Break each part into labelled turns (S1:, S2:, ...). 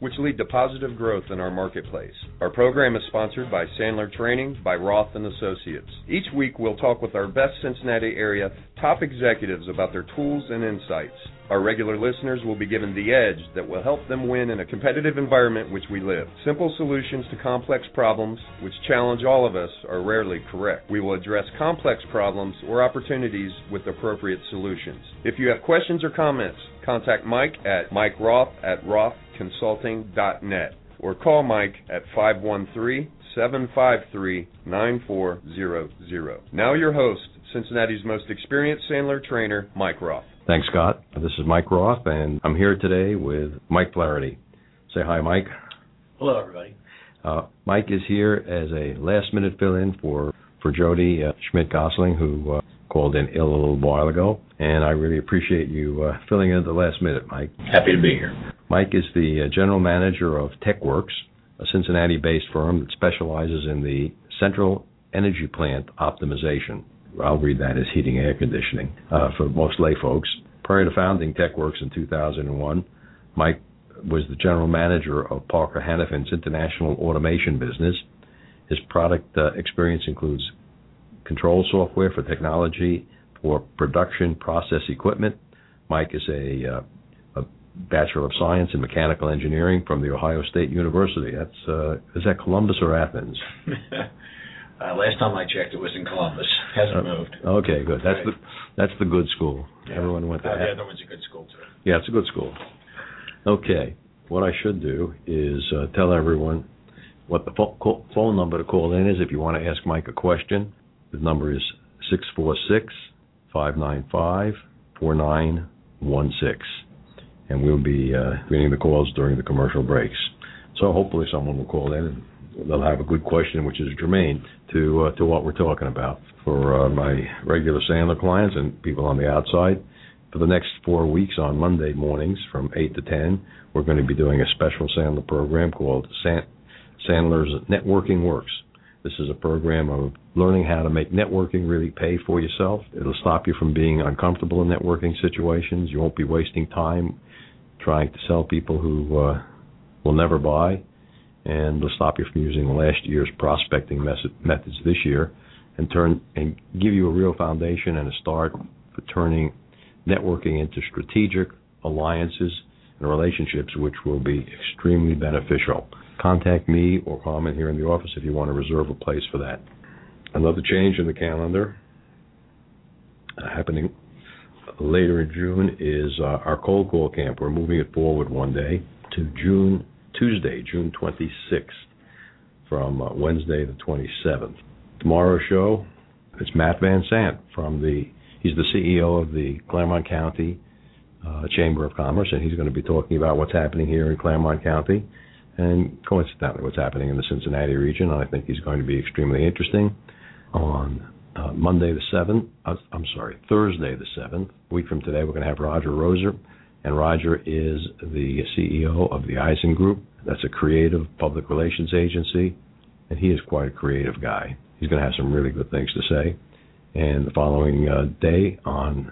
S1: which lead to positive growth in our marketplace. Our program is sponsored by Sandler Training by Roth and Associates. Each week we'll talk with our best Cincinnati area top executives about their tools and insights. Our regular listeners will be given the edge that will help them win in a competitive environment which we live. Simple solutions to complex problems, which challenge all of us, are rarely correct. We will address complex problems or opportunities with appropriate solutions. If you have questions or comments, contact Mike at Mike Roth at rothconsulting.net or call Mike at 513 753 9400. Now, your host, Cincinnati's most experienced Sandler trainer, Mike Roth.
S2: Thanks, Scott. This is Mike Roth, and I'm here today with Mike Flaherty. Say hi, Mike.
S3: Hello, everybody.
S2: Uh, Mike is here as a last-minute fill-in for for Jody uh, Schmidt Gosling, who uh, called in ill a little while ago, and I really appreciate you uh, filling in at the last minute, Mike.
S3: Happy to be here.
S2: Mike is the uh, general manager of TekWorx, a Cincinnati-based firm that specializes in the central energy plant optimization. I'll read that as heating and air conditioning uh, for most lay folks. Prior to founding TekWorx in 2001, Mike was the general manager of Parker Hannifin's international automation business. His product uh, experience includes control software for technology for production process equipment. Mike is a, uh, a Bachelor of Science in Mechanical Engineering from the Ohio State University. That's uh, is that Columbus or Athens?
S3: Uh, last time I checked, it was in Columbus. Hasn't
S2: Uh,
S3: moved.
S2: Okay, good. That's
S3: Right.
S2: the that's the good school.
S3: Yeah.
S2: Everyone went to
S3: Uh, the
S2: that.
S3: other one's a good school too.
S2: Yeah, it's a good school. Okay, what I should do is uh, tell everyone what the phone number to call in is if you want to ask Mike a question. The number is six four six five nine five four nine one six, and we'll be uh, the calls during the commercial breaks. So hopefully someone will call in and they'll have a good question which is germane to uh, to what we're talking about for uh, my regular Sandler clients and people on the outside. For the next four weeks on Monday mornings from 8 to 10, we're going to be doing a special Sandler program called San- Sandler's Networking Works. This is a program of learning how to make networking really pay for yourself. It'll stop you from being uncomfortable in networking situations. You won't be wasting time trying to sell people who uh, will never buy and it'll stop you from using last year's prospecting methods this year, and turn and give you a real foundation and a start for turning networking into strategic alliances and relationships, which will be extremely beneficial. Contact me or Carmen here in the office if you want to reserve a place for that. Another change in the calendar uh, happening later in June is uh, our cold call camp. We're moving it forward one day to June Tuesday, June 26th, from uh, Wednesday the 27th. Tomorrow's show, it's Matt Van Sant from the. He's the CEO of the Clermont County uh, Chamber of Commerce, and he's going to be talking about what's happening here in Clermont County, and coincidentally, what's happening in the Cincinnati region. I think he's going to be extremely interesting. On uh, Monday the 7th, uh, I'm sorry, Thursday the 7th, a week from today, we're going to have Roger Roser and Roger is the CEO of the Eisen Group. That's a creative public relations agency, and he is quite a creative guy. He's going to have some really good things to say. And the following uh, day, on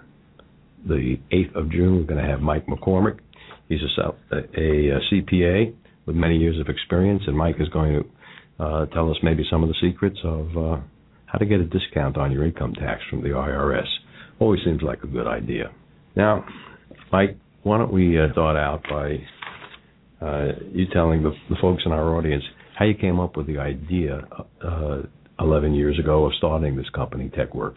S2: the 8th of June, we're going to have Mike McCormick. He's a, a, a CPA with many years of experience, and Mike is going to uh, tell us maybe some of the secrets of uh, how to get a discount on your income tax from the IRS. Always seems like a good idea. Now, Mike, why don't we uh, start out by uh, you telling the, the folks in our audience how you came up with the idea uh, 11 years ago of starting this company, TekWorx?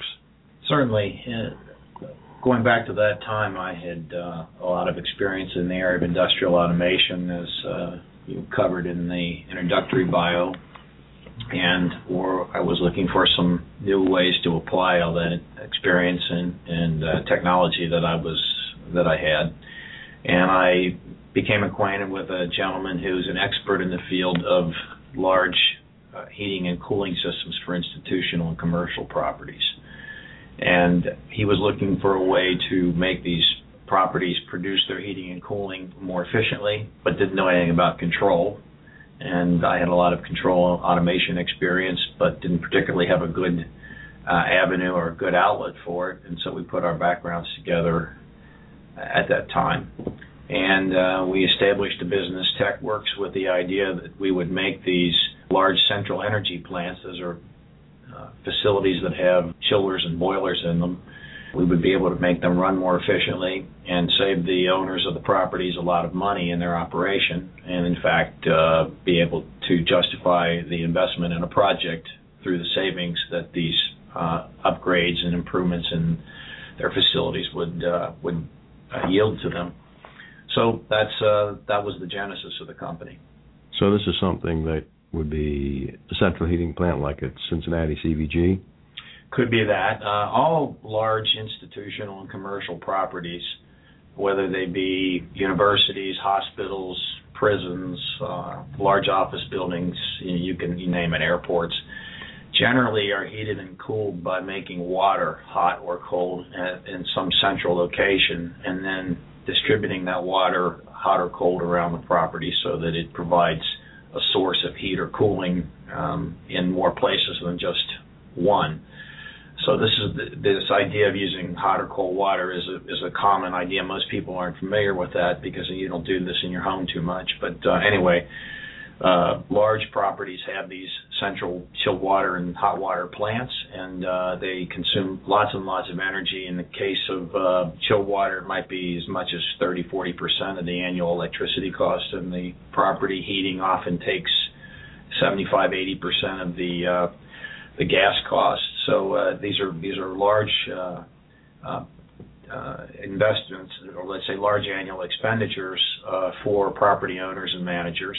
S3: Certainly. Uh, going back to that time, I had uh, a lot of experience in the area of industrial automation, as uh, you covered in the introductory bio, and or I was looking for some new ways to apply all that experience and, and uh, technology that I was that I had, and I became acquainted with a gentleman who's an expert in the field of large uh, heating and cooling systems for institutional and commercial properties. and he was looking for a way to make these properties produce their heating and cooling more efficiently, but didn't know anything about control. And I had a lot of control automation experience, but didn't particularly have a good uh, avenue or a good outlet for it. And so we put our backgrounds together at that time. And uh, we established a business, TekWorx, with the idea that we would make these large central energy plants. Those are uh, facilities that have chillers and boilers in them we would be able to make them run more efficiently and save the owners of the properties a lot of money in their operation, and in fact, uh, be able to justify the investment in a project through the savings that these uh, upgrades and improvements in their facilities would uh, would uh, yield to them. So that's uh, that was the genesis of the company.
S2: So this is something that would be a central heating plant like at Cincinnati CVG.
S3: Could be that. Uh, all large institutional and commercial properties, whether they be universities, hospitals, prisons, uh, large office buildings, you, you can you name it, airports, generally are heated and cooled by making water hot or cold at, in some central location, and then distributing that water hot or cold around the property so that it provides a source of heat or cooling um, in more places than just one. So this is this idea of using hot or cold water is a, is a common idea. Most people aren't familiar with that because you don't do this in your home too much. But uh, anyway, uh, large properties have these central chilled water and hot water plants, and uh, they consume lots and lots of energy. In the case of uh, chilled water, it might be as much as 30, 40 percent of the annual electricity cost, and the property heating often takes 75, 80 percent of the uh, the gas costs. So uh, these are these are large uh, uh, investments, or let's say large annual expenditures for property owners and managers,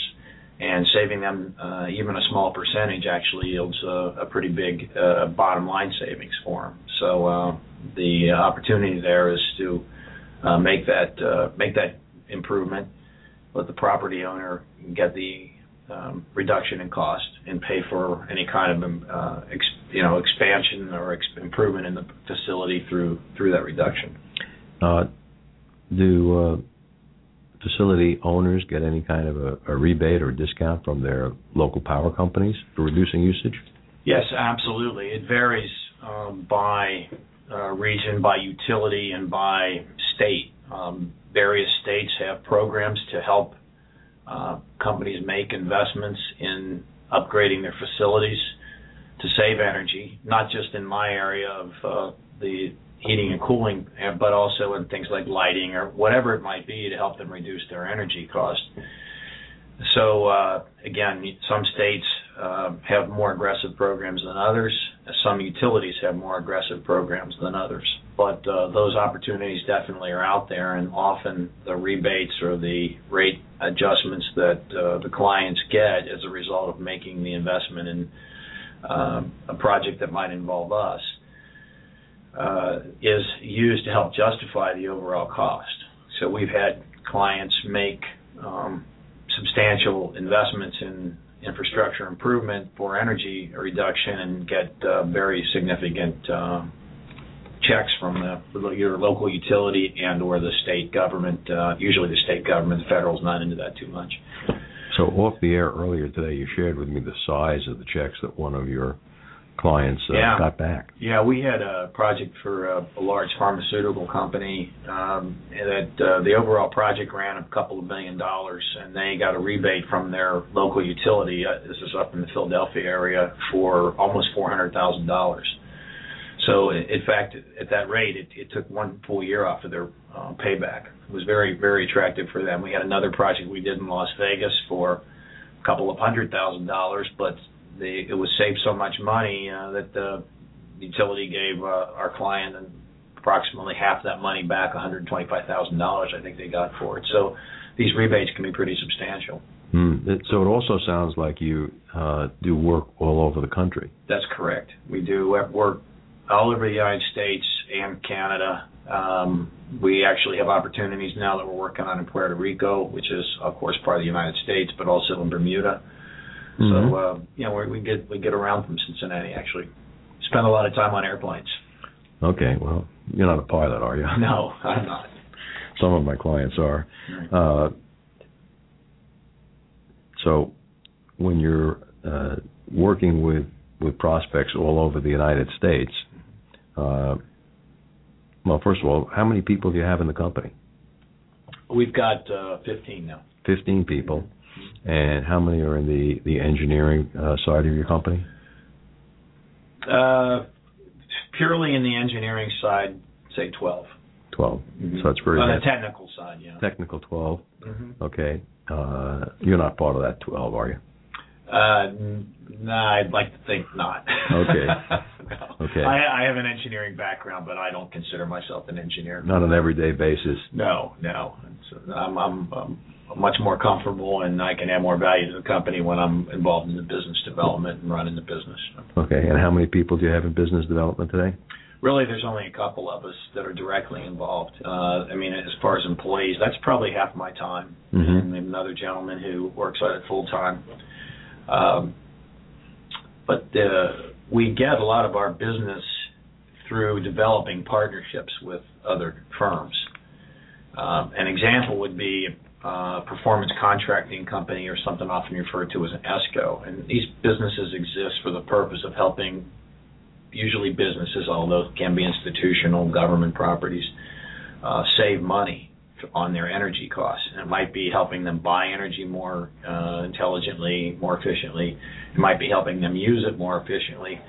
S3: and saving them even a small percentage actually yields a, pretty big uh, bottom line savings for them. So the opportunity there is to make that make that improvement, let the property owner get the um, reduction in cost and pay for any kind of uh, ex, you know expansion or ex- improvement in the facility through through that reduction.
S2: Uh, do uh, facility owners get any kind of a, a, rebate or discount from their local power companies for reducing usage?
S3: Yes, absolutely. It varies um, by uh, region, by utility, and by state. Um, various states have programs to help companies make investments in upgrading their facilities to save energy, not just in my area of uh, the heating and cooling, but also in things like lighting or whatever it might be to help them reduce their energy costs. So uh, again, some states uh, have more aggressive programs than others. Some utilities have more aggressive programs than others. But uh, those opportunities definitely are out there, and often the rebates or the rate adjustments that the clients get as a result of making the investment in a project that might involve us is used to help justify the overall cost. So we've had clients make um, substantial investments in infrastructure improvement for energy reduction and get uh, very significant uh, checks from the, your local utility and or the state government. Uh, usually the state government, the federal's not into that too much.
S2: So off the air earlier today, you shared with me the size of the checks that one of your clients uh,
S3: yeah.
S2: got back.
S3: Yeah, we had a project for a, a large pharmaceutical company um, that uh, the overall project ran a couple of million dollars, and they got a rebate from their local utility. Uh, this is up in the Philadelphia area for almost four hundred thousand dollars. So, in fact, at that rate, it, it took one full year off of their uh, payback. It was very, very attractive for them. We had another project we did in Las Vegas for a couple of hundred thousand dollars, but they, it was saved so much money uh, that the utility gave uh, our client approximately half that money back, $125,000 I think they got for it. So these rebates can be pretty substantial.
S2: Mm. So it also sounds like you uh, do work all over the country.
S3: That's correct. We do work all over the United States and Canada. Um, we actually have opportunities now that we're working on in Puerto Rico, which is of course part of the United States, but also in Bermuda. Mm-hmm. So uh, you know we get we get around from Cincinnati actually. Spend a lot of time on airplanes.
S2: Okay, well, you're not a pilot, are you?
S3: No, I'm not.
S2: Some of my clients are. Uh, so, when you're uh, working with with prospects all over the United States, uh, well, first of all, how many people do you have in the company?
S3: We've got uh, 15 now.
S2: Fifteen people, and how many are in the the engineering uh, side of your company?
S3: Uh, purely in the engineering side, say 12.
S2: 12
S3: Mhm.
S2: So that's very
S3: On the technical side, yeah.
S2: technical twelve.
S3: hmm
S2: Okay, uh, you're not part of that twelve, are you?
S3: Uh, n- nah, I'd like to think not.
S2: Okay.
S3: no.
S2: Okay.
S3: I, I have an engineering background, but I don't consider myself an engineer.
S2: Not on an everyday basis.
S3: No, no. It's, I'm, I'm, I'm much more comfortable, and I can add more value to the company when I'm involved in the business development and running the business.
S2: Okay, and how many people do you have in business development today?
S3: Really, there's only a couple of us that are directly involved. Uh, I mean, as far as employees, that's probably half my time.
S2: Mhm.
S3: And another gentleman who works at it full time. Um, but uh, we get a lot of our business through developing partnerships with other firms. Um, an example would be uh, performance contracting company or something often referred to as an ESCO. And these businesses exist for the purpose of helping usually businesses, although it can be institutional government properties, uh, save money on their energy costs. And it might be helping them buy energy more uh, intelligently, more efficiently. It might be helping them use it more efficiently.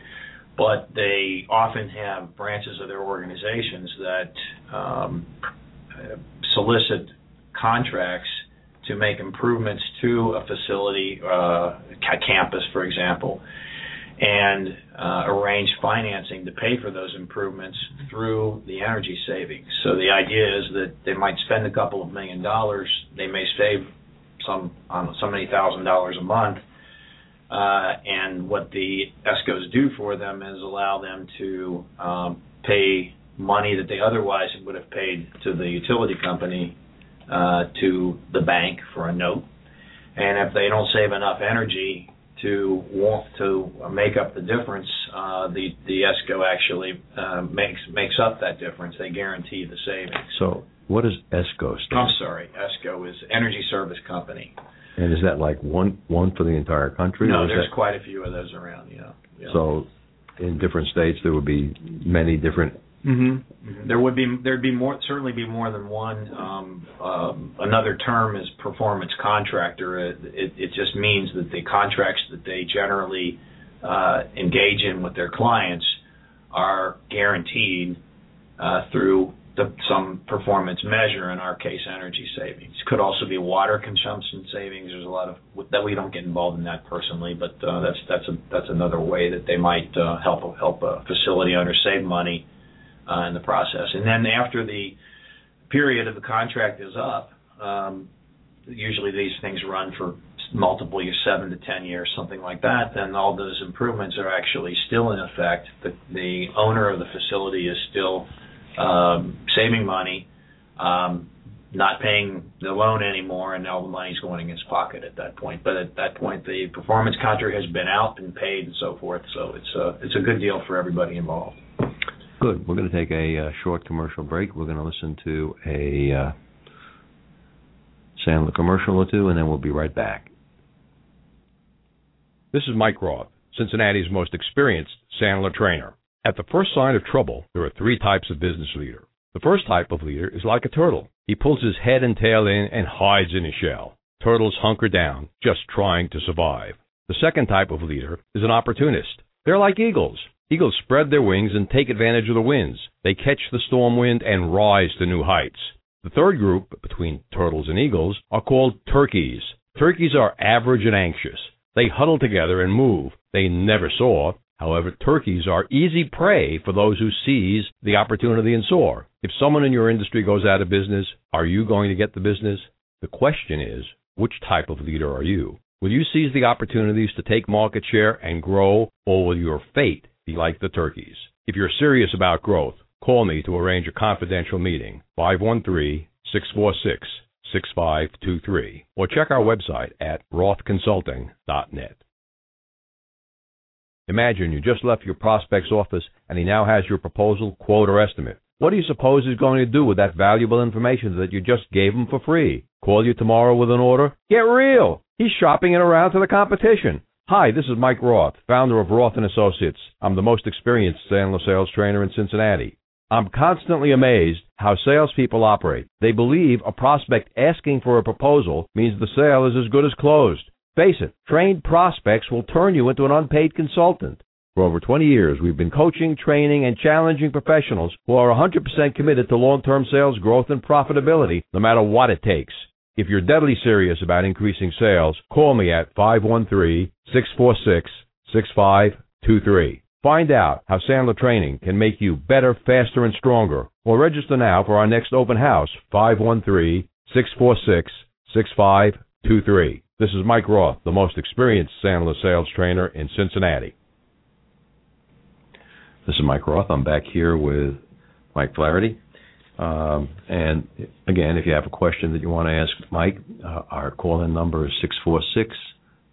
S3: But they often have branches of their organizations that um, solicit contracts to make improvements to a facility, uh, ca- campus, for example, and uh, arrange financing to pay for those improvements through the energy savings. So the idea is that they might spend a couple of million dollars, they may save some um, so many thousand dollars a month, uh, and what the ESCOs do for them is allow them to um, pay money that they otherwise would have paid to the utility company uh, to the bank for a note. And if they don't save enough energy to want to make up the difference, uh, the the ESCO actually uh, makes makes up that difference. They guarantee the savings.
S2: So, what does ESCO stand?
S3: I'm sorry, ESCO is Energy Service Company.
S2: And is that like one one for the entire country?
S3: No, there's
S2: that-
S3: quite a few of those around. Yeah. yeah.
S2: So, in different states, there would be many different.
S3: Mm-hmm. There would be there'd be more certainly be more than one. Um, um, another term is performance contractor. It, it, it just means that the contracts that they generally uh, engage in with their clients are guaranteed uh, through the, some performance measure. In our case, energy savings could also be water consumption savings. There's a lot of that we don't get involved in that personally, but uh, that's that's a that's another way that they might uh, help help a facility owner save money uh, in the process. And then after the period of the contract is up, um, usually these things run for multiple years, seven to ten years, something like that. Then all those improvements are actually still in effect. The, the owner of the facility is still um, saving money, um, not paying the loan anymore, and all the money's going in his pocket at that point. But at that point, the performance contract has been out and paid and so forth. So it's a it's a good deal for everybody involved.
S2: Good. We're going to take a uh, short commercial break. We're going to listen to a uh, Sandler commercial or two, and then we'll be right back.
S4: This is Mike Roth, Cincinnati's most experienced Sandler trainer. At the first sign of trouble, there are three types of business leader. The first type of leader is like a turtle. He pulls his head and tail in and hides in his shell. Turtles hunker down, just trying to survive. The second type of leader is an opportunist. They're like eagles. Eagles spread their wings and take advantage of the winds. They catch the storm wind and rise to new heights. The third group, between turtles and eagles, are called turkeys. Turkeys are average and anxious. They huddle together and move. They never soar. However, turkeys are easy prey for those who seize the opportunity and soar. If someone in your industry goes out of business, are you going to get the business? The question is, which type of leader are you? Will you seize the opportunities to take market share and grow, or will your fate like the turkeys? If you're serious about growth, call me to arrange a confidential meeting, 513 646 6523, or check our website at rothconsulting.net. Imagine you just left your prospect's office and he now has your proposal, quote, or estimate. What do you suppose he's going to do with that valuable information that you just gave him for free? Call you tomorrow with an order? Get real! He's shopping it around to the competition. Hi, this is Mike Roth, founder of Roth and Associates. I'm the most experienced Sandler sales trainer in Cincinnati. I'm constantly amazed how salespeople operate. They believe a prospect asking for a proposal means the sale is as good as closed. Face it, trained prospects will turn you into an unpaid consultant. For over 20 years, we've been coaching, training, and challenging professionals who are 100% committed to long-term sales growth and profitability, no matter what it takes. If you're deadly serious about increasing sales, call me at 513-646-6523. Find out how Sandler Training can make you better, faster, and stronger. Or register now for our next open house, 513-646-6523. This is Mike Roth, the most experienced Sandler sales trainer in Cincinnati.
S2: This is Mike Roth. I'm back here with Mike Flaherty. Um, and again, if you have a question that you want to ask Mike, uh, our call in number is 646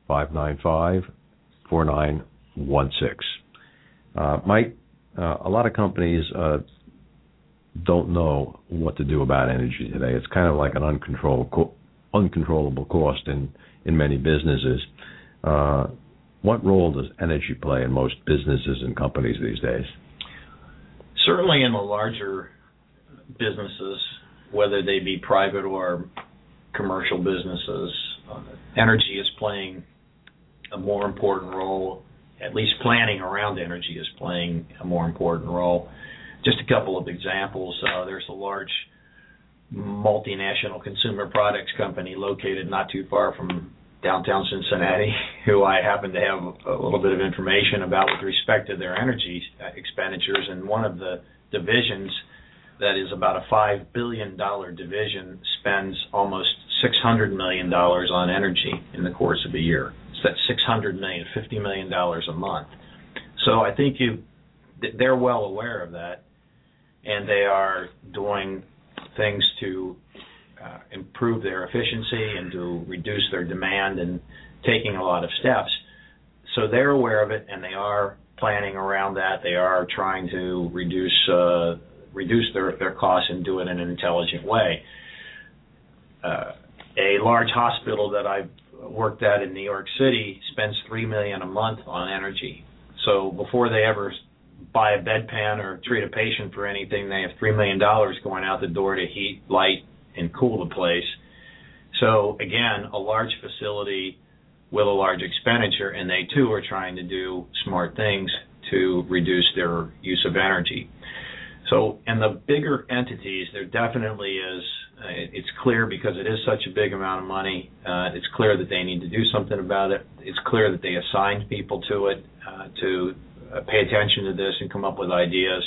S2: 595 4916. Uh, Mike, uh, a lot of companies uh, don't know what to do about energy today. It's kind of like an uncontrollable uncontrollable cost in in many businesses. Uh, what role does energy play in most businesses and companies these days?
S3: Certainly, in the larger businesses, whether they be private or commercial businesses, uh, energy is playing a more important role at least planning around energy is playing a more important role. Just a couple of examples. Uh, there's a large multinational consumer products company located not too far from downtown Cincinnati, who I happen to have a little bit of information about with respect to their energy expenditures. And one of the divisions that is about a five billion dollar division spends almost six hundred million dollars on energy in the course of a year. That's six hundred million, fifty million dollars a month. So I think you, they're well aware of that, and they are doing things to uh, improve their efficiency and to reduce their demand and taking a lot of steps. So they're aware of it, and they are planning around that. They are trying to reduce uh, reduce their their costs and do it in an intelligent way. Uh, a large hospital that I've worked at in New York City spends three million a month on energy. So before they ever buy a bedpan or treat a patient for anything, they have three million dollars going out the door to heat, light, and cool the place. So again, a large facility with a large expenditure, and they too are trying to do smart things to reduce their use of energy. So in the bigger entities, there definitely is uh, it's clear because it is such a big amount of money. Uh, it's clear that they need to do something about it. It's clear that they assigned people to it uh, to uh, pay attention to this and come up with ideas.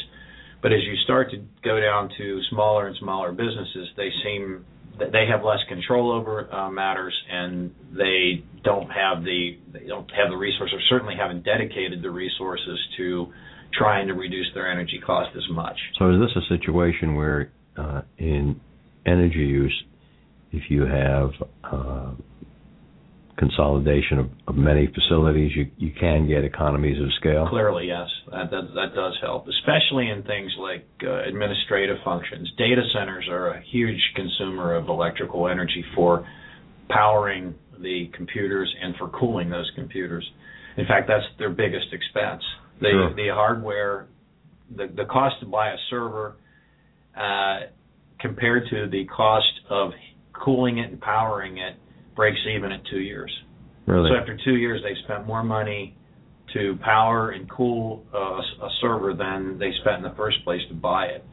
S3: But as you start to go down to smaller and smaller businesses, they seem they have less control over uh, matters, and they don't have the they don't have the resources, or certainly haven't dedicated the resources to trying to reduce their energy cost as much.
S2: So, is this a situation where uh, in energy use, if you have uh, consolidation of, of, many facilities, you you can get economies of scale.
S3: Clearly, yes, that that, that does help, especially in things like uh, administrative functions. Data centers are a huge consumer of electrical energy for powering the computers and for cooling those computers. In fact, that's their biggest expense. The
S2: sure.
S3: the hardware, the the cost to buy a server. Uh, compared to the cost of cooling it and powering it breaks even at two years.
S2: Really?
S3: So after two years, they spent more money to power and cool uh, a server than they spent in the first place to buy it.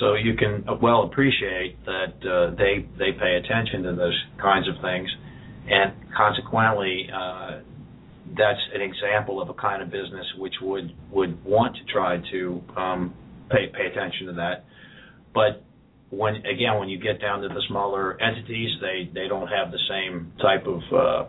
S3: So you can well appreciate that uh, they they pay attention to those kinds of things, and consequently, uh, that's an example of a kind of business which would would want to try to um, pay pay attention to that. But when again when you get down to the smaller entities they they don't have the same type of uh,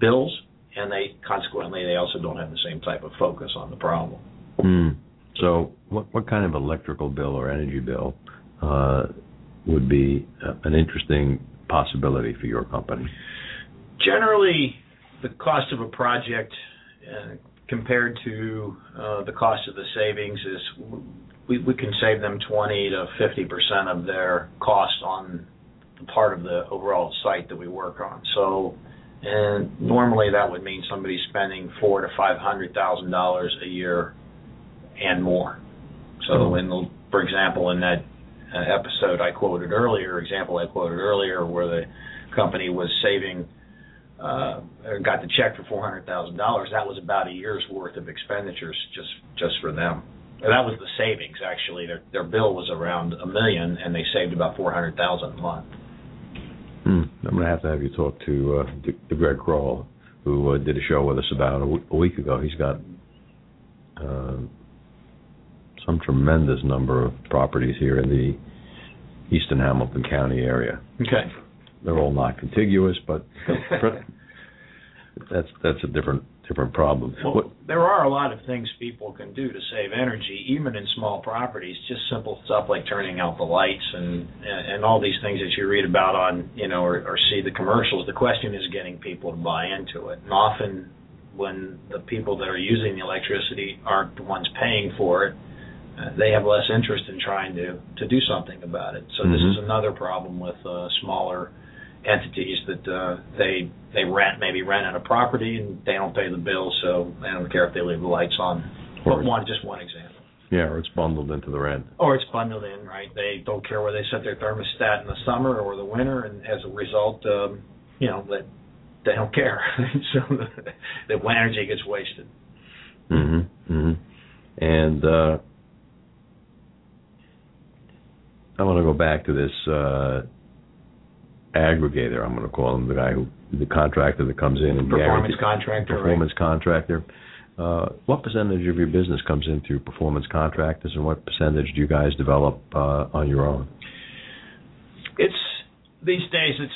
S3: bills and they consequently they also don't have the same type of focus on the problem
S2: mm. so what what kind of electrical bill or energy bill uh, would be an interesting possibility for your company
S3: generally the cost of a project uh, compared to uh, the cost of the savings is we, we can save them 20 to 50 percent of their cost on the part of the overall site that we work on. So, and normally that would mean somebody spending four to five hundred thousand dollars a year and more. So, in the, for example, in that uh, episode I quoted earlier, example I quoted earlier, where the company was saving uh, got the check for four hundred thousand dollars. That was about a year's worth of expenditures just just for them. And that was the savings actually. Their their bill was around a million, and they saved about four hundred thousand a month.
S2: Hmm. I'm going to have to have you talk to, uh, to, to Greg Kroll, who uh, did a show with us about a, w- a week ago. He's got uh, some tremendous number of properties here in the eastern Hamilton County area.
S3: Okay.
S2: They're all not contiguous, but that's that's a different different problem.
S3: Well,
S2: What-
S3: there are a lot of things people can do to save energy, even in small properties. Just simple stuff like turning out the lights and and, and all these things that you read about on you know or, or see the commercials. The question is getting people to buy into it, and often when the people that are using the electricity aren't the ones paying for it, uh, they have less interest in trying to to do something about it. So this
S2: Mhm.
S3: is another problem with uh, smaller entities that uh, they they rent maybe rent out a property and they don't pay the bill, so they don't care if they leave the lights on. But one just one example.
S2: yeah, or it's bundled into the rent.
S3: Or it's bundled in, right? They don't care where they set their thermostat in the summer or the winter, and as a result, um, you know that they don't care. so the, the energy gets wasted.
S2: hmm hmm And uh, I want to go back to this uh, aggregator. I'm going to call him the guy who, the contractor that comes in and
S3: Performance contractor, right?
S2: performance contractor. Uh, what percentage of your business comes in through performance contractors, and what percentage do you guys develop uh, on your own?
S3: It's these days it's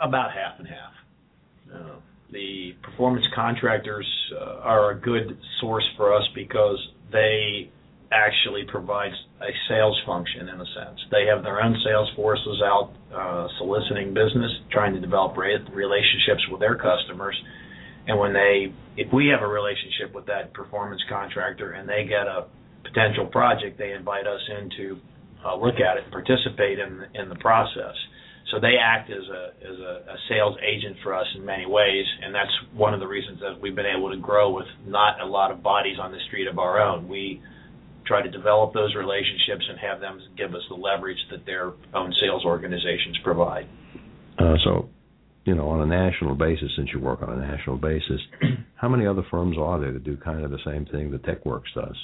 S3: about half and half. Uh, the performance contractors uh, are a good source for us because they actually provides a sales function in a sense. They have their own sales forces out uh, soliciting business, trying to develop re- relationships with their customers. And when they, if we have a relationship with that performance contractor and they get a potential project, they invite us in to uh, look at it, and participate in in the process. So they act as a as a, a sales agent for us in many ways, and that's one of the reasons that we've been able to grow with not a lot of bodies on the street of our own. We try to develop those relationships and have them give us the leverage that their own sales organizations provide.
S2: Uh, so, you know, on a national basis, since you work on a national basis, how many other firms are there that do kind of the same thing that TekWorx does?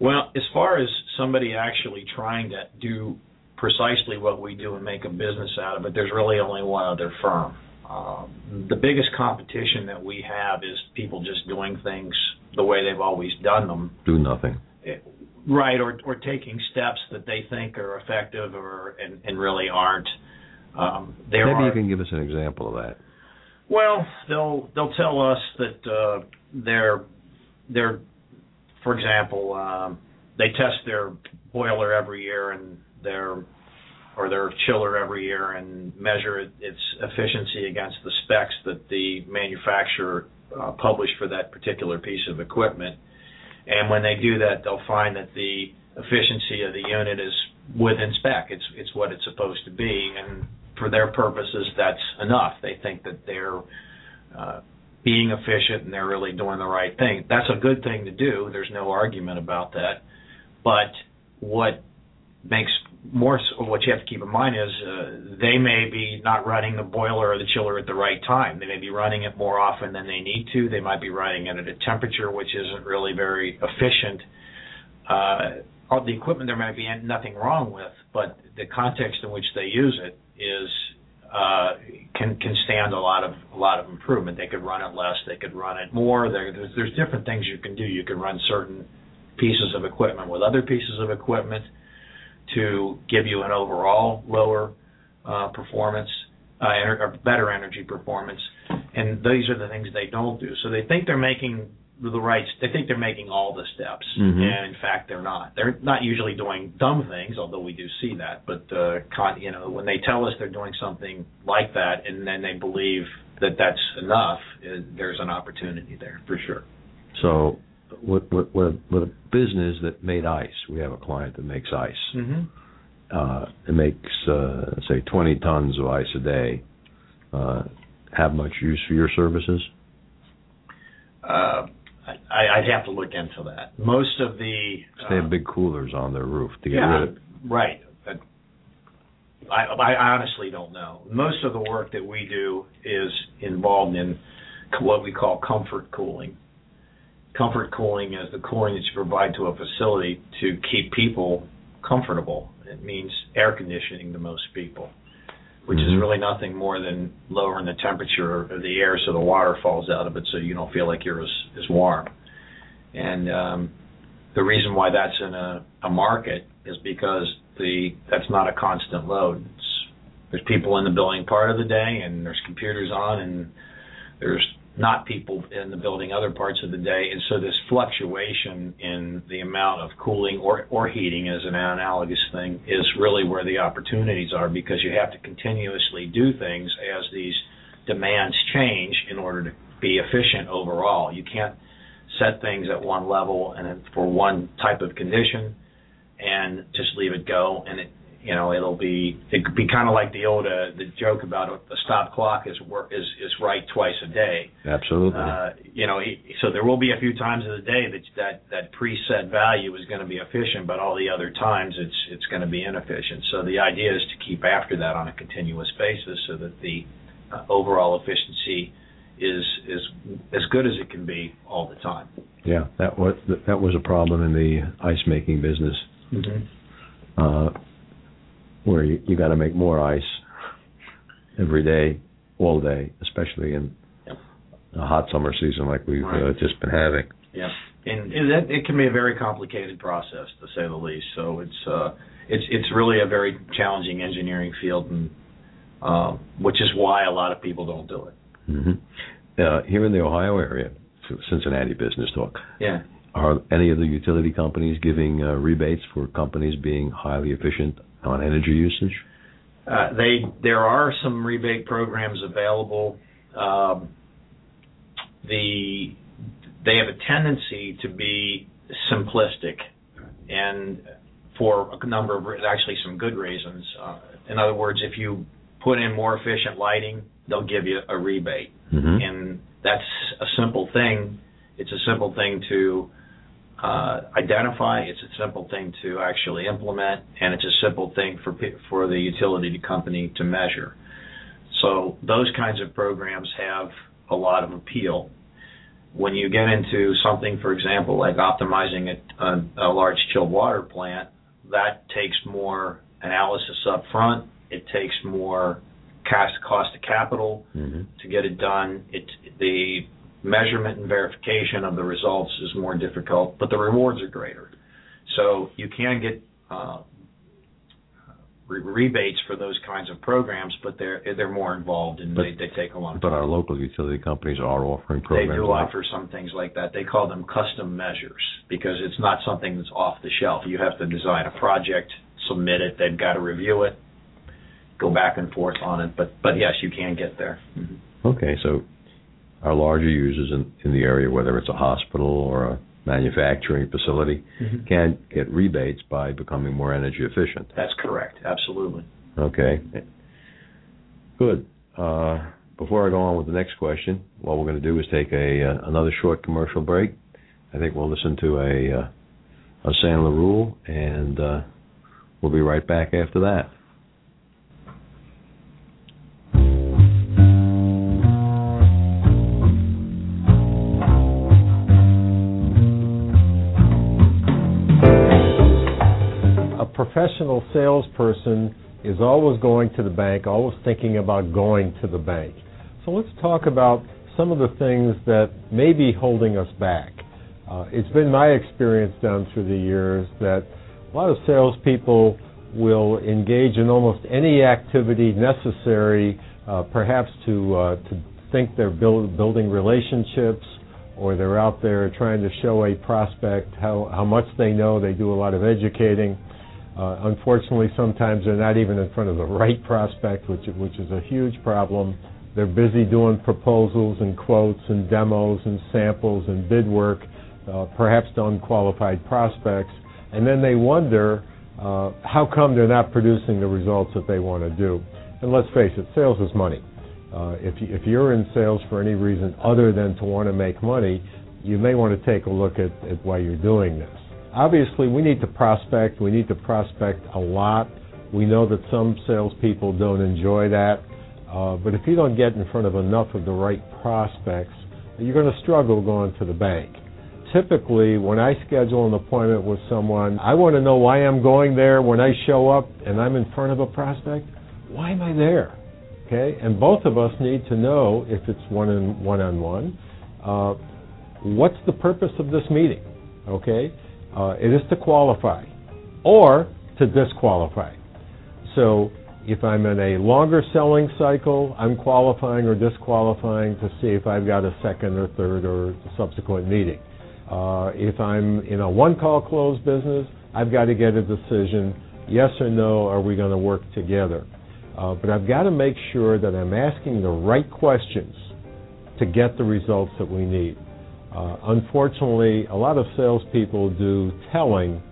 S3: Well, as far as somebody actually trying to do precisely what we do and make a business out of it, there's really only one other firm. Um, the biggest competition that we have is people just doing things the way they've always done them,
S2: Do nothing.
S3: Right? Or or taking steps that they think are effective or and, and really aren't. Um, there
S2: Maybe
S3: are,
S2: you can give us an example of that.
S3: well, they'll they'll tell us that uh, they're they're, for example, um, they test their boiler every year and their or their chiller every year and measure it, its efficiency against the specs that the manufacturer uh, published for that particular piece of equipment. And when they do that, they'll find that the efficiency of the unit is within spec. It's it's what it's supposed to be, and for their purposes, that's enough. They think that they're uh, being efficient and they're really doing the right thing. That's a good thing to do. There's no argument about that. But what makes more what you have to keep in mind is uh, they may be not running the boiler or the chiller at the right time. They may be running it more often than they need to. They might be running it at a temperature which isn't really very efficient. Uh, all the equipment there might be nothing wrong with, but the context in which they use it is uh, can can stand a lot of a lot of improvement. They could run it less, they could run it more. There, there's, there's different things you can do. You can run certain pieces of equipment with other pieces of equipment to give you an overall lower uh, performance, uh, or better energy performance. And these are the things they don't do. So they think they're making the right. They think they're making all the steps,
S2: Mhm.
S3: and in fact they're not. They're not usually doing dumb things, although we do see that. But uh, con- you know, when they tell us they're doing something like that, and then they believe that that's enough, uh, there's an opportunity there for sure.
S2: So, with, with, with, with a business that made ice, we have a client that makes ice.
S3: Mm-hmm.
S2: Uh, it makes, uh, say, 20 tons of ice a day. Uh, have much use for your services?
S3: Uh, I, I'd have to look into that. Most of the
S2: They
S3: uh,
S2: have big coolers on their roof to get
S3: yeah,
S2: rid of.
S3: right. I, I honestly don't know. Most of the work that we do is involved in what we call comfort cooling. Comfort cooling is the cooling that you provide to a facility to keep people comfortable. It means air conditioning to most people, which
S2: Mhm.
S3: is really nothing more than lowering the temperature of the air so the water falls out of it so you don't feel like you're as, as warm. And um, the reason why that's in a, a market is because the that's not a constant load. It's, there's people in the building part of the day, and there's computers on, and there's not people in the building other parts of the day, and so this fluctuation in the amount of cooling or or heating as an analogous thing is really where the opportunities are because you have to continuously do things as these demands change in order to be efficient overall. You can't set things at one level and for one type of condition and just leave it go and it you know it'll be it could be kind of like the old uh, the joke about a, a stop clock is work is is right twice a day
S2: Absolutely.
S3: uh, you know, so there will be a few times of the day that that that preset value is going to be efficient, but all the other times it's it's going to be inefficient. So the idea is to keep after that on a continuous basis, so that the uh, overall efficiency is is as good as it can be all the time.
S2: yeah, that was that was a problem in the ice making business,
S3: Mm-hmm.
S2: uh, where you, you got to make more ice every day, all day, especially in
S3: Yep.
S2: a hot summer season like we've uh, just been having.
S3: Yeah, and, and that, it can be a very complicated process to say the least. So it's uh, it's it's really a very challenging engineering field, and um, which is why a lot of people don't do it.
S2: hmm Uh, here in the Ohio area, Cincinnati Business Talk,
S3: Yeah.
S2: are any of the utility companies giving uh, rebates for companies being highly efficient on energy usage?
S3: Uh, they there are some rebate programs available. Um, the they have a tendency to be simplistic, and for a number of actually some good reasons. Uh, in other words, if you put in more efficient lighting, they'll give you a rebate,
S2: Mm-hmm.
S3: and that's a simple thing. It's a simple thing to uh, identify. It's a simple thing to actually implement, and it's a simple thing for for the utility company to measure. So those kinds of programs have a lot of appeal. When you get into something, for example, like optimizing a, a, a large chilled water plant, that takes more analysis up front. It takes more cost cost of capital
S2: hmm
S3: to get it done. It the measurement and verification of the results is more difficult, but the rewards are greater. So you can get uh, re- rebates for those kinds of programs, but they're they're more involved and
S2: But-
S3: they, they take a long
S2: But
S3: time.
S2: our local utility companies are offering programs.
S3: They do
S2: like-
S3: offer some things like that. They call them custom measures because it's not something that's off the shelf. You have to design a project, submit it, they've got to review it, go back and forth on it. But but yes, you can get there. Mhm.
S2: Okay, so our larger users in, in the area, whether it's a hospital or a manufacturing facility, can get rebates by becoming more energy efficient.
S3: That's correct. Absolutely.
S2: Okay. Good. Uh, before I go on with the next question, what we're going to do is take a uh, another short commercial break. I think we'll listen to a uh, a Sandler rule, and uh, we'll be right back after that.
S5: Professional salesperson is always going to the bank, always thinking about going to the bank. So let's talk about some of the things that may be holding us back. Uh, it's been my experience down through the years that a lot of salespeople will engage in almost any activity necessary, uh, perhaps to uh, to think they're build, building relationships, or they're out there trying to show a prospect how how much they know. They do a lot of educating. Uh, unfortunately, sometimes they're not even in front of the right prospect, which which is a huge problem. They're busy doing proposals and quotes and demos and samples and bid work, uh, perhaps to unqualified prospects, and then they wonder uh, how come they're not producing the results that they want to do. And let's face it, sales is money. Uh, if, you, if you're in sales for any reason other than to want to make money, you may want to take a look at, at why you're doing this. Obviously, we need to prospect. We need to prospect a lot. We know that some salespeople don't enjoy that. Uh, but if you don't get in front of enough of the right prospects, you're going to struggle going to the bank. Typically, when I schedule an appointment with someone, I want to know why I'm going there. When I show up and I'm in front of a prospect, why am I there? Okay, and both of us need to know if it's one on one on one. What's the purpose of this meeting? Okay, uh, it is to qualify or to disqualify. So if I'm in a longer selling cycle, I'm qualifying or disqualifying to see if I've got a second or third or subsequent meeting. Uh, if I'm in a one call close business, I've got to get a decision yes or no, are we going to work together? Uh, but I've got to make sure that I'm asking the right questions to get the results that we need. Uh, unfortunately, a lot of salespeople do telling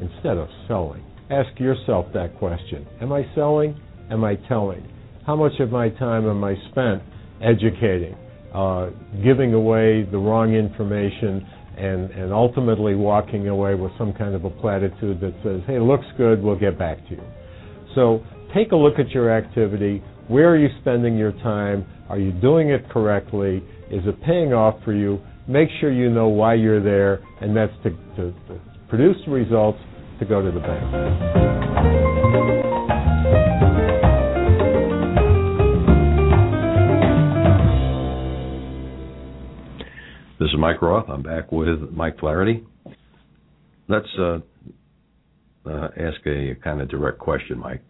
S5: instead of selling. Ask yourself that question Am I selling? Am I telling? How much of my time am I spent educating, uh, giving away the wrong information, and, and ultimately walking away with some kind of a platitude that says, hey, looks good, we'll get back to you. So take a look at your activity. Where are you spending your time? Are you doing it correctly? Is it paying off for you? Make sure you know why you're there, and that's to, to, to produce the results to go to the bank.
S2: This is Mike Roth. I'm back with Mike Flaherty. Let's uh, uh, ask a kind of direct question, Mike.